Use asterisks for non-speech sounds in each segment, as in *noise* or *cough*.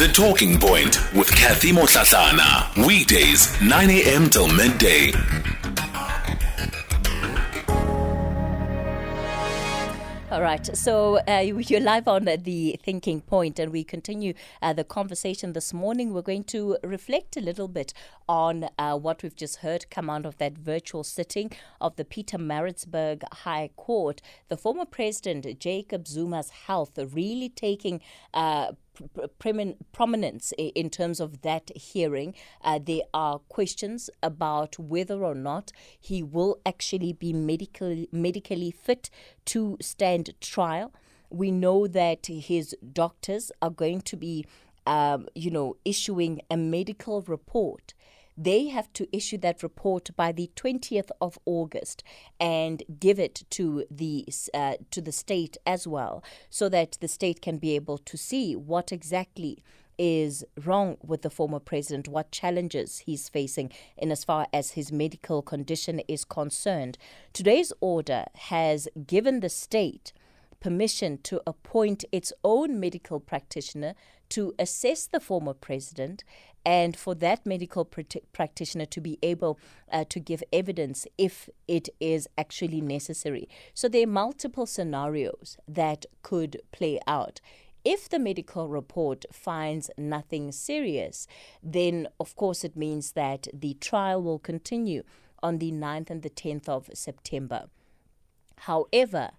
The Talking Point with Kathy Motlatlana. Weekdays, 9 a.m. till midday. All right, so uh, you're live on the thinking point, and we continue uh, the conversation this morning. We're going to reflect a little bit on uh, what we've just heard come out of that virtual sitting of the Pietermaritzburg High Court. The former president, Jacob Zuma's health, really taking uh, prominence in terms of that hearing. Uh, there are questions about whether or not he will actually be medically medically fit to stand trial. We know that his doctors are going to be, um, you know, issuing a medical report they have to issue that report by the 20th of August and give it to the uh, to the state as well so that the state can be able to see what exactly is wrong with the former president, what challenges he's facing in as far as his medical condition is concerned. Today's order has given the state permission to appoint its own medical practitioner to assess the former president and for that medical pr- practitioner to be able uh, to give evidence if it is actually necessary. So there are multiple scenarios that could play out. If the medical report finds nothing serious, then of course it means that the trial will continue on the 9th and the 10th of September. However,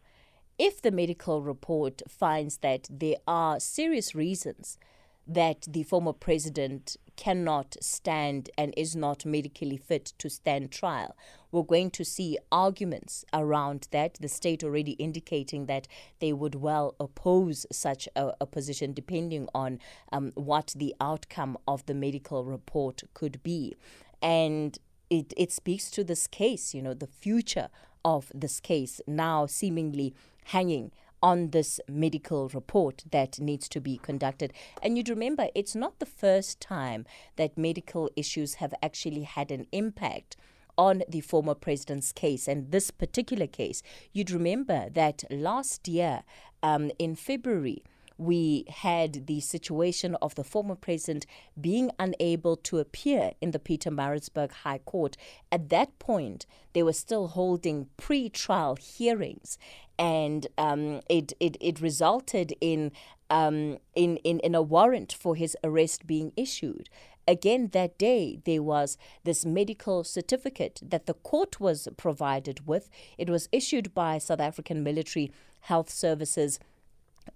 if the medical report finds that there are serious reasons that the former president cannot stand and is not medically fit to stand trial. We're going to see arguments around that, the state already indicating that they would well oppose such a, a position depending on um, what the outcome of the medical report could be. And it, it speaks to this case, you know, the future of this case now seemingly hanging on this medical report that needs to be conducted. And you'd remember, it's not the first time that medical issues have actually had an impact on the former president's case. And this particular case, you'd remember that last year um, in February, we had the situation of the former president being unable to appear in the Pietermaritzburg High Court. At that point, they were still holding pre trial hearings, and um, it, it, it resulted in, um, in, in, in a warrant for his arrest being issued. Again, that day, there was this medical certificate that the court was provided with. It was issued by South African Military Health Services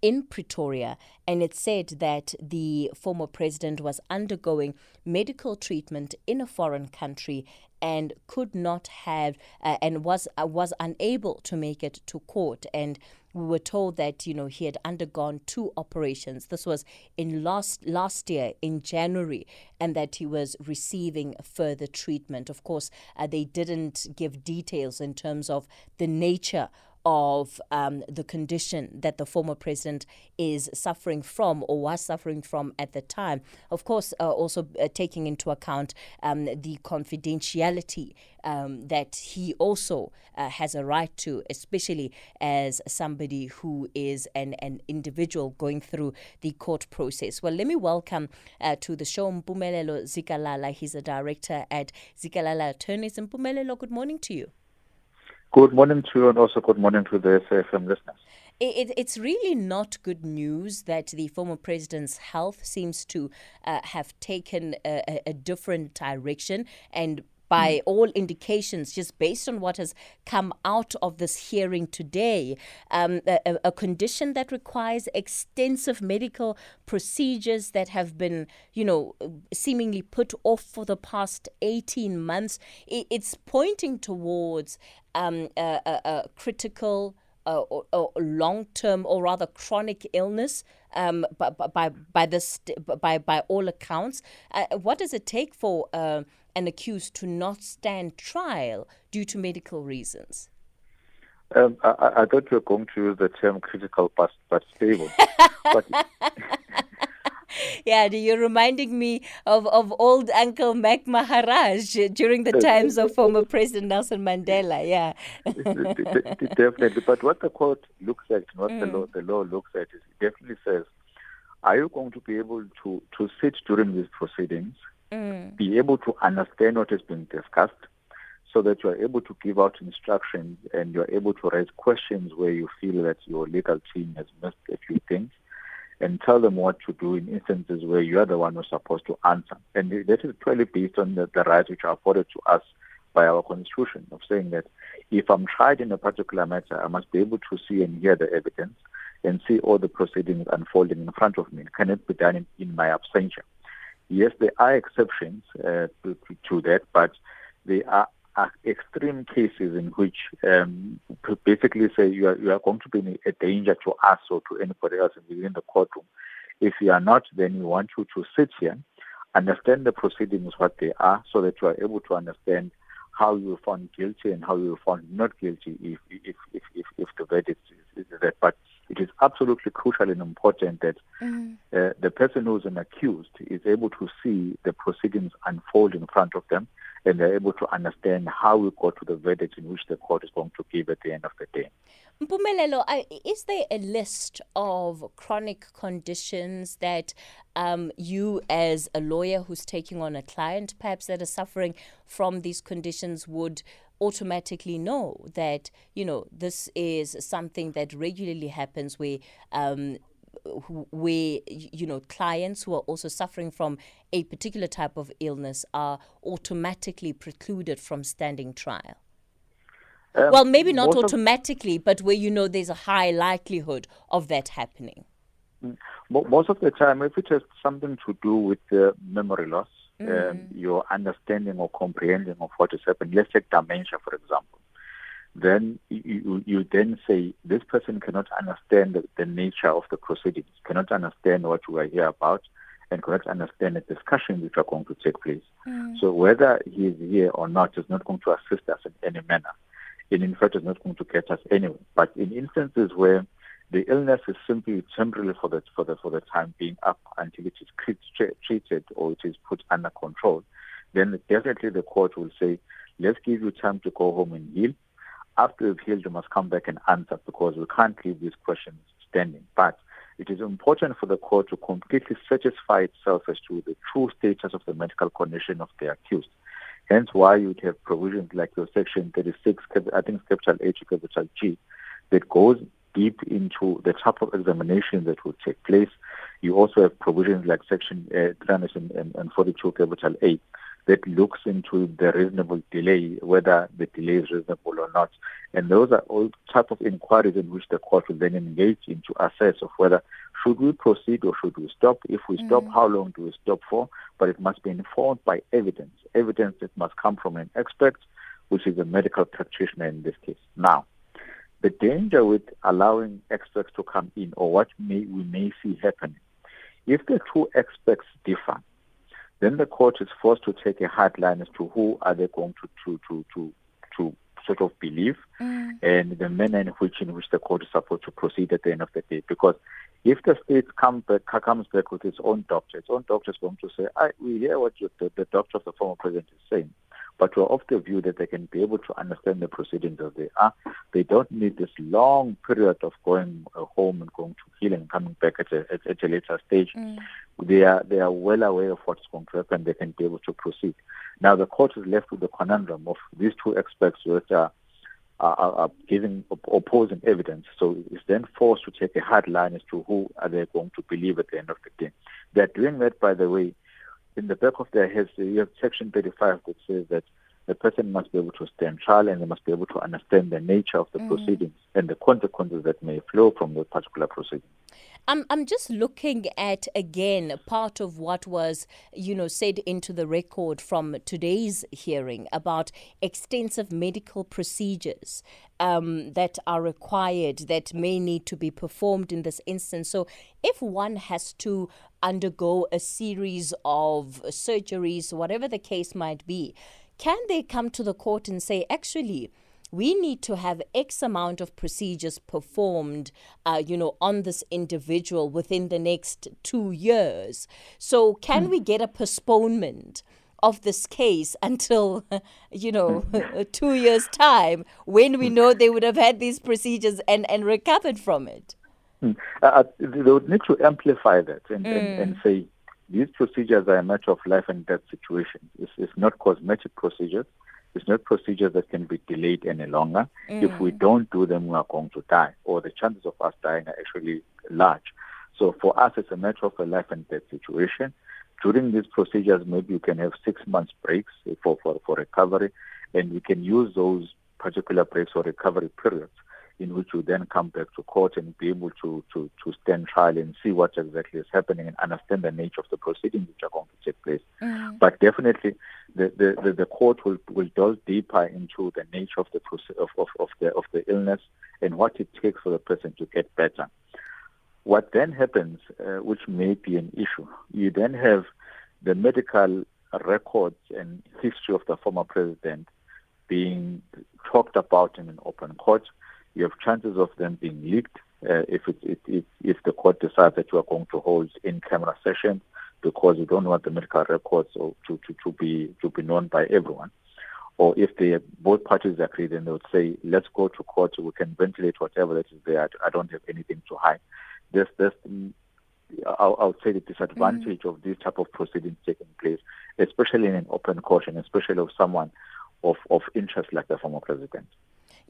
in Pretoria, and it said that the former president was undergoing medical treatment in a foreign country and could not have uh, and was uh, was unable to make it to court. And we were told that you know he had undergone two operations. This was in last last year in January and that he was receiving further treatment. Of course uh, they didn't give details in terms of the nature of um, the condition that the former president is suffering from or was suffering from at the time. Of course, uh, also uh, taking into account um, the confidentiality um, that he also uh, has a right to, especially as somebody who is an, an individual going through the court process. Well, let me welcome uh, to the show Mpumelelo Zikalala. He's a director at Zikalala Attorneys. Mpumelelo, good morning to you. Good morning to you and also good morning to the SAFM listeners. It, it's really not good news that the former president's health seems to uh, have taken a, a, different direction and by all indications, just based on what has come out of this hearing today, um, a, a, condition that requires extensive medical procedures that have been, you know, seemingly put off for the past 18 months. It, it's pointing towards um, a, a, critical. Uh, or, or long-term, or rather chronic illness, um, by, by by this by by all accounts. Uh, what does it take for uh, an accused to not stand trial due to medical reasons? Um, I, I, thought you were going to use the term critical but, but stable. *laughs* but *laughs* yeah, you're reminding me of, of old Uncle Mac Maharaj during the times of former *laughs* President Nelson Mandela. Yeah, definitely. But what the court looks at, what mm. the law the law looks at, is it definitely says are you going to be able to, to sit during these proceedings, mm. be able to understand what is being discussed, so that you are able to give out instructions and you are able to raise questions where you feel that your legal team has missed a few things and tell them what to do in instances where you are the one who's supposed to answer. And that is purely based on the, the rights which are afforded to us by our constitution of saying that if I'm tried in a particular matter, I must be able to see and hear the evidence and see all the proceedings unfolding in front of me. It cannot be done in, in my absentia. Yes, there are exceptions uh, to, to, that, but they are, are extreme cases in which um, basically say you are, you are going to be a danger to us or to anybody else within the courtroom. If you are not, then we want you to sit here, understand the proceedings, what they are, so that you are able to understand how you were found guilty and how you were found not guilty if if if if, if the verdict is, is that. But it is absolutely crucial and important that mm. uh, the person who is an accused is able to see the proceedings unfold in front of them and they're able to understand how we got to the verdict in which the court is going to give at the end of the day. Mpumelelo, is there a list of chronic conditions that um, you, as a lawyer who's taking on a client, perhaps that is suffering from these conditions, would automatically know that you know this is something that regularly happens where um, where you know clients who are also suffering from a particular type of illness are automatically precluded from standing trial um, well maybe not automatically but where you know there's a high likelihood of that happening mm. most of the time if it has something to do with uh, memory loss mm. um, your understanding or comprehending of what is happening let's take dementia for example then you, you then say this person cannot understand the, the nature of the proceedings, cannot understand what we are here about, and cannot understand the discussions which are going to take place. Mm. So whether he is here or not is not going to assist us in any manner. And in fact, is not going to get us anywhere. But in instances where the illness is simply temporary for the for the for the time being up until it is treated or it is put under control, then definitely the court will say, let's give you time to go home and heal after you've healed, you must come back and answer because we can't leave these questions standing. But it is important for the court to completely satisfy itself as to the true status of the medical condition of the accused. Hence why you'd have provisions like your section 36, I think capital H, capital G, that goes deep into the type of examination that will take place. You also have provisions like section uh, 342, capital A, that looks into the reasonable delay, whether the delay is reasonable or not. And those are all type of inquiries in which the court will then engage in to assess of whether should we proceed or should we stop. If we mm. stop, how long do we stop for? But it must be informed by evidence, evidence that must come from an expert, which is a medical practitioner in this case. Now, the danger with allowing experts to come in or what may, we may see happening, if the two experts differ, then the court is forced to take a hard line as to who are they going to to to to, to sort of believe mm. and the manner in which in which the court is supposed to proceed at the end of the day. Because if the state come back, comes back with its own doctor, its own doctor is going to say, I, we hear what you, the, the doctor of the former president is saying but we're of the view that they can be able to understand the proceedings as they are. They don't need this long period of going uh, home and going to heal and coming back at a, at, a later stage. Mm. They are they are well aware of what's going to happen. They can be able to proceed. Now the court is left with the conundrum of these two experts that are are, are giving opposing evidence. So it's then forced to take a hard line as to who are they going to believe at the end of the day. They're doing that, by the way, in the back of their heads, you have Section 35 that says that the person must be able to stand trial and they must be able to understand the nature of the mm. proceedings and the consequences that may flow from the particular proceeding. I'm I'm just looking at again part of what was you know said into the record from today's hearing about extensive medical procedures um, that are required that may need to be performed in this instance. So if one has to undergo a series of surgeries, whatever the case might be, can they come to the court and say actually? We need to have X amount of procedures performed, uh, you know, on this individual within the next two years. So, can mm. we get a postponement? of this case until *laughs* you know *laughs* two years time when we know they would have had these procedures and and recovered from it Mm. Uh, they would need to amplify that and, mm. and, and, say these procedures are a matter of life and death situations. It's, it's not cosmetic procedures. It's not procedures that can be delayed any longer. Mm. If we don't do them, we are going to die, or the chances of us dying are actually large. So for us, it's a matter of a life and death situation. During these procedures, maybe you can have six months breaks for, for, for recovery, and we can use those particular breaks or recovery periods in which you then come back to court and be able to, to, to stand trial and see what exactly is happening and understand the nature of the proceedings which are going to take place. Mm. But definitely, the, the, the, the, court will, will delve deeper into the nature of the, of, of, of, the, of the illness and what it takes for the person to get better. What then happens, uh, which may be an issue, you then have the medical records and history of the former president being talked about in an open court you have chances of them being leaked uh, if, it, it, it, if the court decides that you are going to hold in-camera sessions because you don't want the medical records or to, to, to be to be known by everyone. Or if they both parties agree, then they would say, "Let's go to court. We can ventilate whatever that is there. I don't have anything to hide." This, this, I would say the disadvantage mm-hmm. of these type of proceedings taking place, especially in an open court, and especially of someone of, of interest like the former president.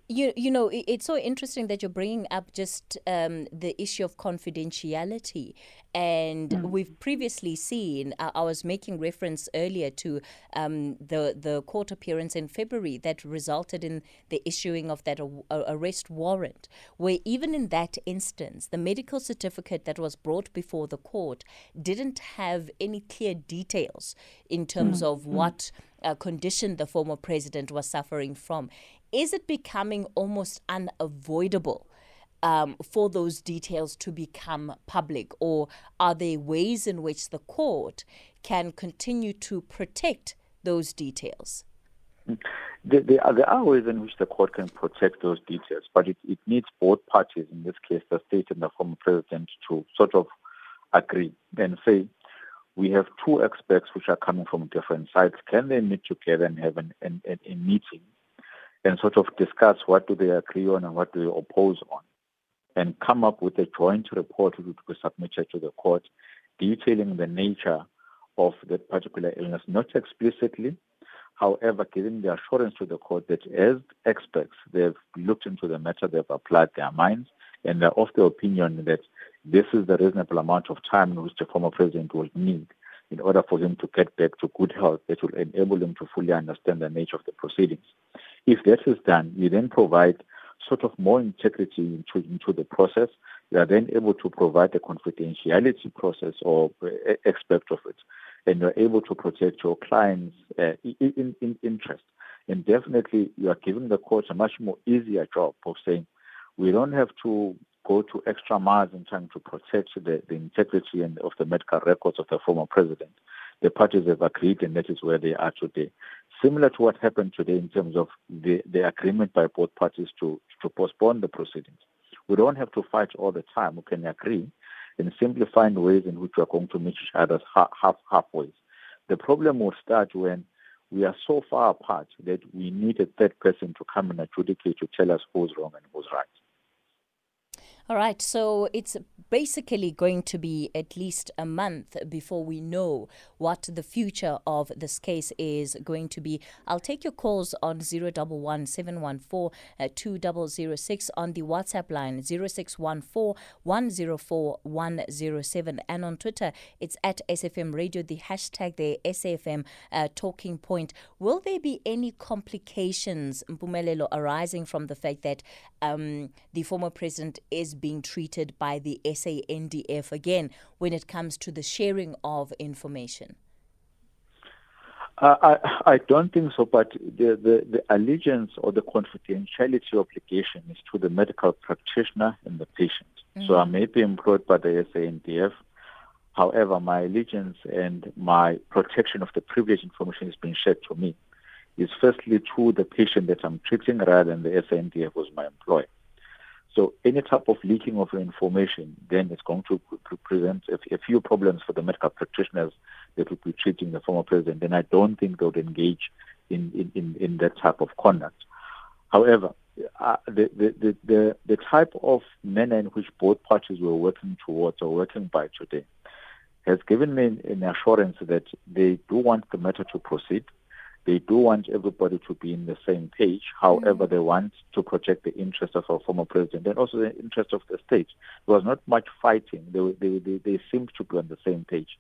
You, you know, it's so interesting that you're bringing up just um, the issue of confidentiality. And mm. we've previously seen, uh, I was making reference earlier to um, the, the court appearance in February that resulted in the issuing of that arrest warrant, where even in that instance, the medical certificate that was brought before the court didn't have any clear details in terms mm. of mm. what uh, condition the former president was suffering from is it becoming almost unavoidable um, for those details to become public, or are there ways in which the court can continue to protect those details? There, are, there, are, ways in which the court can protect those details, but it, it needs both parties, in this case the state and the former president, to sort of agree and say, we have two experts which are coming from different sides. Can they meet together and have an, an, an, a meeting and sort of discuss what do they agree on and what do they oppose on, and come up with a joint report which will be submitted to the court detailing the nature of that particular illness, not explicitly, however, giving the assurance to the court that as experts, they've looked into the matter, they've applied their minds, and they're of the opinion that this is the reasonable amount of time in which the former president will need in order for him to get back to good health that will enable him to fully understand the nature of the proceedings. If that is done, you then provide sort of more integrity into, into the process. You are then able to provide the confidentiality process or aspect of it, and you're able to protect your clients' uh, in, in interest. And definitely, you are giving the court a much more easier job of saying, we don't have to go to extra miles in trying to protect the, the integrity and of the medical records of the former president. The parties have agreed, and that is where they are today similar to what happened today in terms of the, the agreement by both parties to, to postpone the proceedings. We don't have to fight all the time. We can agree and simply find ways in which we are going to meet each other half, half, halfway. The problem will start when we are so far apart that we need a third person to come and adjudicate to tell us who's wrong and who's right. All right, so it's basically going to be at least a month before we know what the future of this case is going to be. I'll take your calls on 011 714 2006 on the WhatsApp line 0614 104 107 and on Twitter it's at SFM Radio, the hashtag the SFM uh, talking point. Will there be any complications, Mpumelelo, arising from the fact that um, the former president is being treated by the SANDF again when it comes to the sharing of information? Uh, I, I don't think so, but the, the, the allegiance or the confidentiality obligation is to the medical practitioner and the patient. Mm-hmm. So I may be employed by the SANDF. However, my allegiance and my protection of the privileged information is being shared to me is firstly to the patient that I'm treating rather than the SANDF was my employer. So any type of leaking of information, then it's going to present a, few problems for the medical practitioners that would be treating the former president. And I don't think they would engage in, in, in, in that type of conduct. However, uh, the, the, the, the type of manner in which both parties were working towards or working by today has given me an assurance that they do want the matter to proceed. They do want everybody to be in the same page. However, mm. they want to protect the interest of our former president and also the interest of the state. There was not much fighting. They, they, they, they seemed to be on the same page.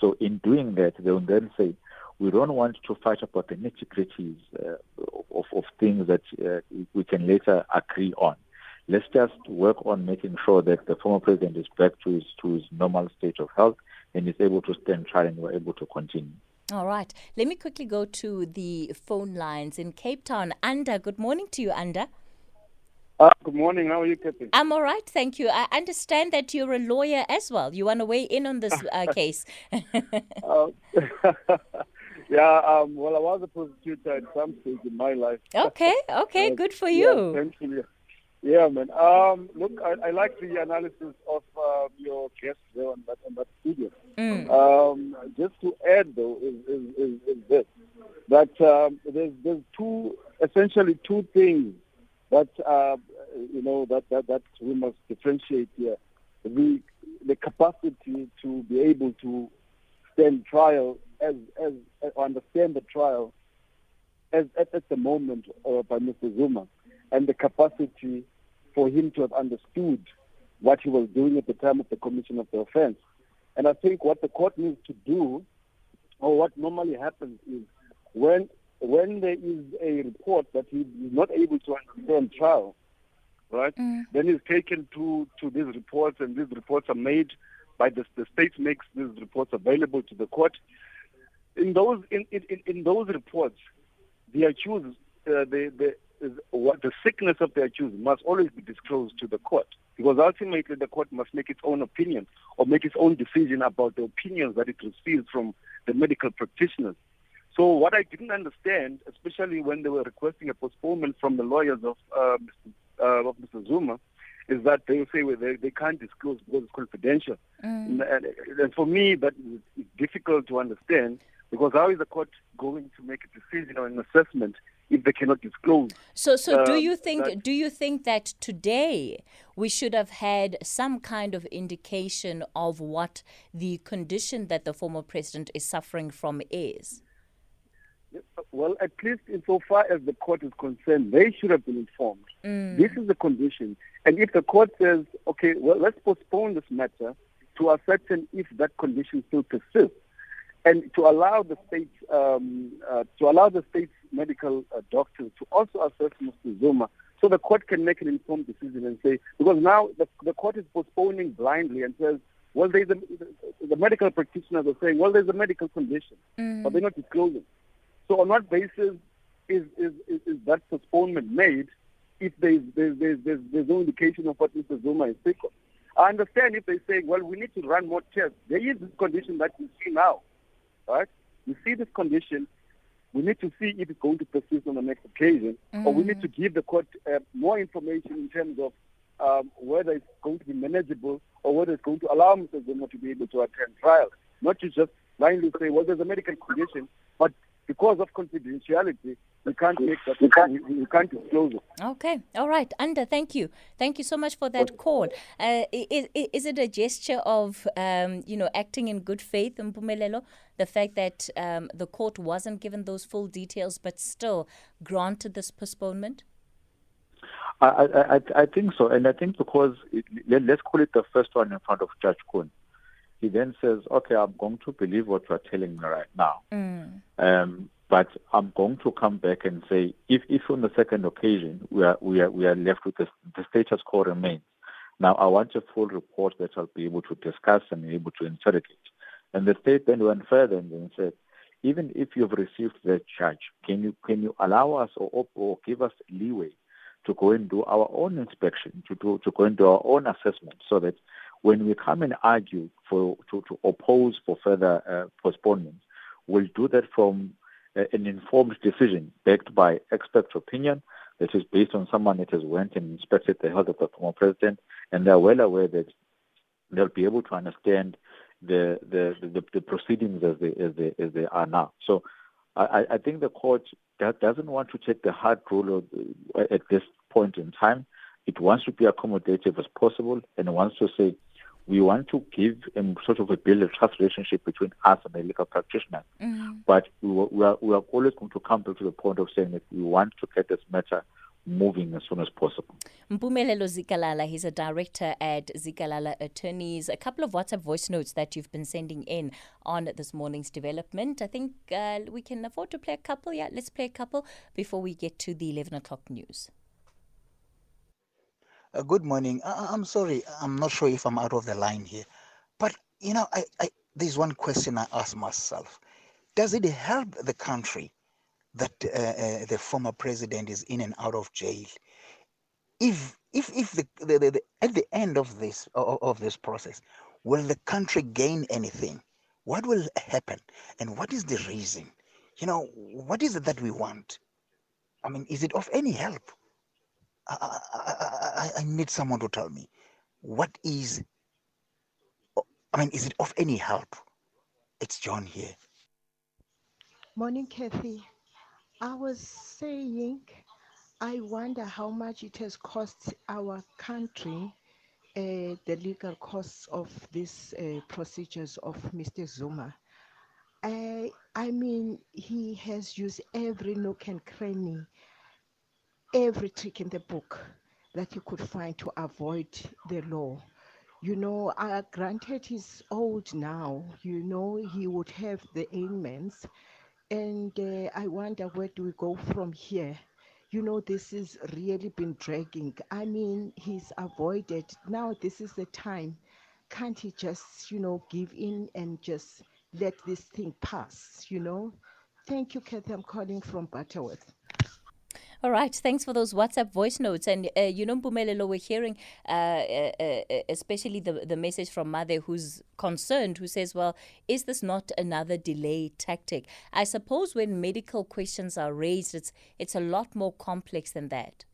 So in doing that, they will then say, we don't want to fight about the nitty gritties uh, of, of things that uh, we can later agree on. Let's just work on making sure that the former president is back to his, to his normal state of health and is able to stand trial and we're able to continue. All right. Let me quickly go to the phone lines in Cape Town. Anda, good morning to you, Anda. Uh, good morning. How are you, Captain? I'm all right, thank you. I understand that you're a lawyer as well. You want to weigh in on this uh, *laughs* case? uh, *laughs* yeah, um, well, I was a prosecutor at some stage in my life. Okay, okay, *laughs* good for you. Yeah, you. Yeah, man. Um, look, I, I, like the analysis of uh, your guest there on that, on that studio. Mm. Um, just to add, though, is, is, is, is this that um, there's, there's two, essentially two things that uh, you know that, that that we must differentiate here. The the capacity to be able to stand trial as as, as understand the trial as at, at the moment uh, by Mr. Zuma and the capacity for him to have understood what he was doing at the time of the commission of the offense. And I think what the court needs to do, or what normally happens, is when when there is a report that he is not able to understand trial, right? Mm. Then he's taken to to these reports, and these reports are made by the the state makes these reports available to the court. In those in in, in those reports, the accused, uh, the the what the sickness of the accused must always be disclosed to the court because ultimately the court must make its own opinion or make its own decision about the opinions that it receives from the medical practitioners. So what I didn't understand, especially when they were requesting a postponement from the lawyers of, uh, Mr. Uh, of Mr. Zuma, is that they say well, they, they can't disclose because it's confidential. Mm. And, and, for me, that is difficult to understand because how is the court going to make a decision or an assessment if they cannot disclose? So, so do um, you think that, do you think that today we should have had some kind of indication of what the condition that the former president is suffering from is? Well, at least insofar as the court is concerned, they should have been informed. Mm. This is the condition. And if the court says, okay, well, let's postpone this matter to ascertain if that condition still persists, and to allow the state um, uh, to allow the state's medical uh, doctors to also assess Mr. Zuma, so the court can make an informed decision and say because now the, the court is postponing blindly and says, well, there's a, the medical practitioners are saying, well, there's a medical condition, mm. but they're not disclosing. So on what basis is, is, is, is that postponement made if there's, there's, there's, there's, there's no indication of what Mr. Zuma is sick of? I understand if they say, well, we need to run more tests. There is this condition that you see now, right? You see this condition. We need to see if it's going to persist on the next occasion, mm-hmm. or we need to mm. give the court uh, more information in terms of um, whether it's going to be manageable or whether it's going to allow Mr. Zuma to be able to attend trial. Not to just blindly say, well, there's a medical condition, but because of confidentiality, we can't make that. We can't, we, can't disclose it. Okay, all right, Anda. Thank you, thank you so much for that call. Uh, is, is it a gesture of um, you know acting in good faith, Mpumelelo? The fact that um, the court wasn't given those full details, but still granted this postponement. I, I, I think so, and I think because it, let, us call it the first one in front of Judge Koen he then says, okay, I'm going to believe what you're telling me right now. Mm. Um, but I'm going to come back and say, if, if on the second occasion we are, we are, we are left with the, the status quo remains, now I want a full report that I'll be able to discuss and be able to interrogate. And the state then went further and then said, even if you've received that charge, can you can you allow us or, or give us leeway to go and do our own inspection, to do to go and do our own assessment, so that when we come and argue for to, to oppose for further uh, postponements, we'll do that from uh, an informed decision backed by expert opinion that is based on someone that has went and inspected the health of the former president, and they're well aware that they'll be able to understand the the, the, the proceedings as they as they as they are now. So I, I think the court that doesn't want to take the hard rule uh, at this point in time, it wants to be accommodative as possible and wants to say, we want to give um, sort of a build a trust relationship between us and the legal practitioner. Mm-hmm. But we, we, are, we are always going to come back to the point of saying that we want to get this matter moving as soon as possible. Mpumelelo Zikalala, he's a director at Zikalala Attorneys. A couple of WhatsApp voice notes that you've been sending in on this morning's development. I think uh, we can afford to play a couple. Yeah, let's play a couple before we get to the 11 o'clock news. Uh, good morning. I- am sorry, I'm not sure if I'm out of the line here, but you know, I, I there's one question I ask myself: Does it help the country that uh, uh, the former president is in and out of jail? If if if the, the, the, the at the end of this of, of this process, will the country gain anything? What will happen, and what is the reason? You know, what is it that we want? I mean, is it of any help? I, I, I, need someone to tell me what is, I mean, is it of any help? It's John here. Morning, Kathy. I was saying, I wonder how much it has cost our country uh, the legal costs of these uh, procedures of Mr. Zuma. I, I mean, he has used every nook and cranny every trick in the book that you could find to avoid the law. You know, uh, granted he's old now, you know, he would have the ailments. And uh, I wonder where do we go from here? You know, this has really been dragging. I mean, he's avoided. Now, this is the time. Can't he just, you know, give in and just let this thing pass, you know? Thank you, Kathy. I'm calling from Butterworth. All right. Thanks for those WhatsApp voice notes. And, uh, you know, Mpumelelo, we're hearing uh, uh, uh, especially the, the message from Mother who's concerned, who says, well, is this not another delay tactic? I suppose when medical questions are raised, it's, it's a lot more complex than that.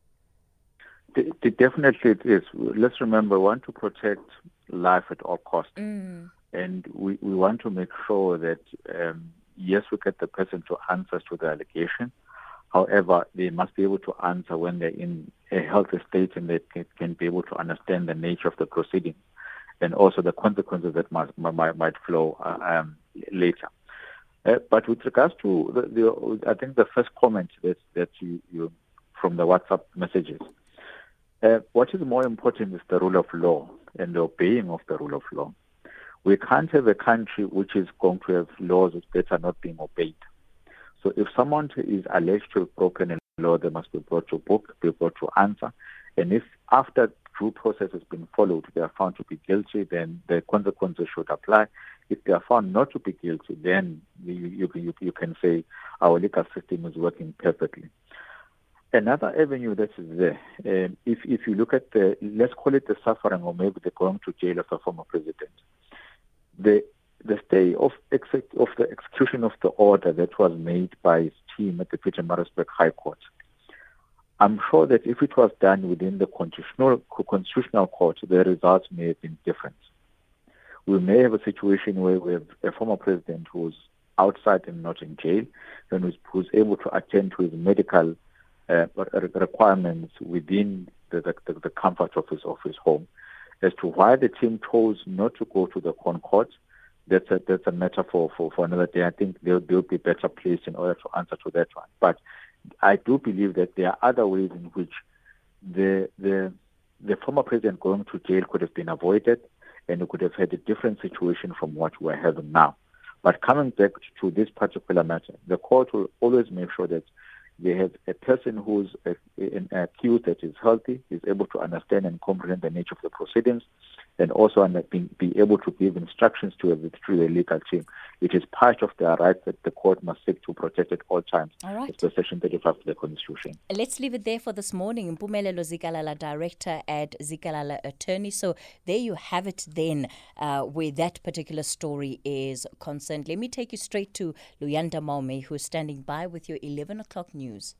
Definitely it is. Let's remember, we want to protect life at all costs. Mm. And we, we want to make sure that, um, yes, we get the person to answer to the allegation, However, they must be able to answer when they're in a healthy state and they can, be able to understand the nature of the proceeding and also the consequences that might, might, might flow uh, um, later. Uh, but with regards to the, the, I think the first comment that that you, you from the WhatsApp messages, uh, what is more important is the rule of law and the obeying of the rule of law. We can't have a country which is going to have laws that are not being obeyed. So if someone is alleged to have broken a law, they must be brought to book, be brought to answer. And if after due process has been followed, they are found to be guilty, then the consequences should apply. If they are found not to be guilty, then you, you, you, you can say our legal system is working perfectly. Another avenue that is there, um, if if you look at the, let's call it the suffering or maybe the going to jail of a former president, the the stay of, exec- of the execution of the order that was made by his team at the Pietermaritzburg High Court. I'm sure that if it was done within the constitutional, constitutional court, the results may have been different. We may have a situation where we have a former president who's outside and not in jail, and who's, who's able to attend to his medical uh, requirements within the, the, the comfort of his, of his home. As to why the team chose not to go to the ConCourt, that's a that's a for, for, for another day. I think they'll they'll be better placed in order to answer to that one. But I do believe that there are other ways in which the the the former president going to jail could have been avoided and we could have had a different situation from what we're having now. But coming back to this particular matter, the court will always make sure that they have a person who's a, an accused that is healthy, is able to understand and comprehend the nature of the proceedings, and also be, be able to give instructions to a through the legal team. It is part of their right that the court must seek to protect at all times. All right. It's the Section 35 of the Constitution. Let's leave it there for this morning. Mpumelelo Zikalala, Director at Zikalala Attorney. So there you have it then, uh, where that particular story is concerned. Let me take you straight to Luyanda Maume, who's standing by with your 11 o'clock news.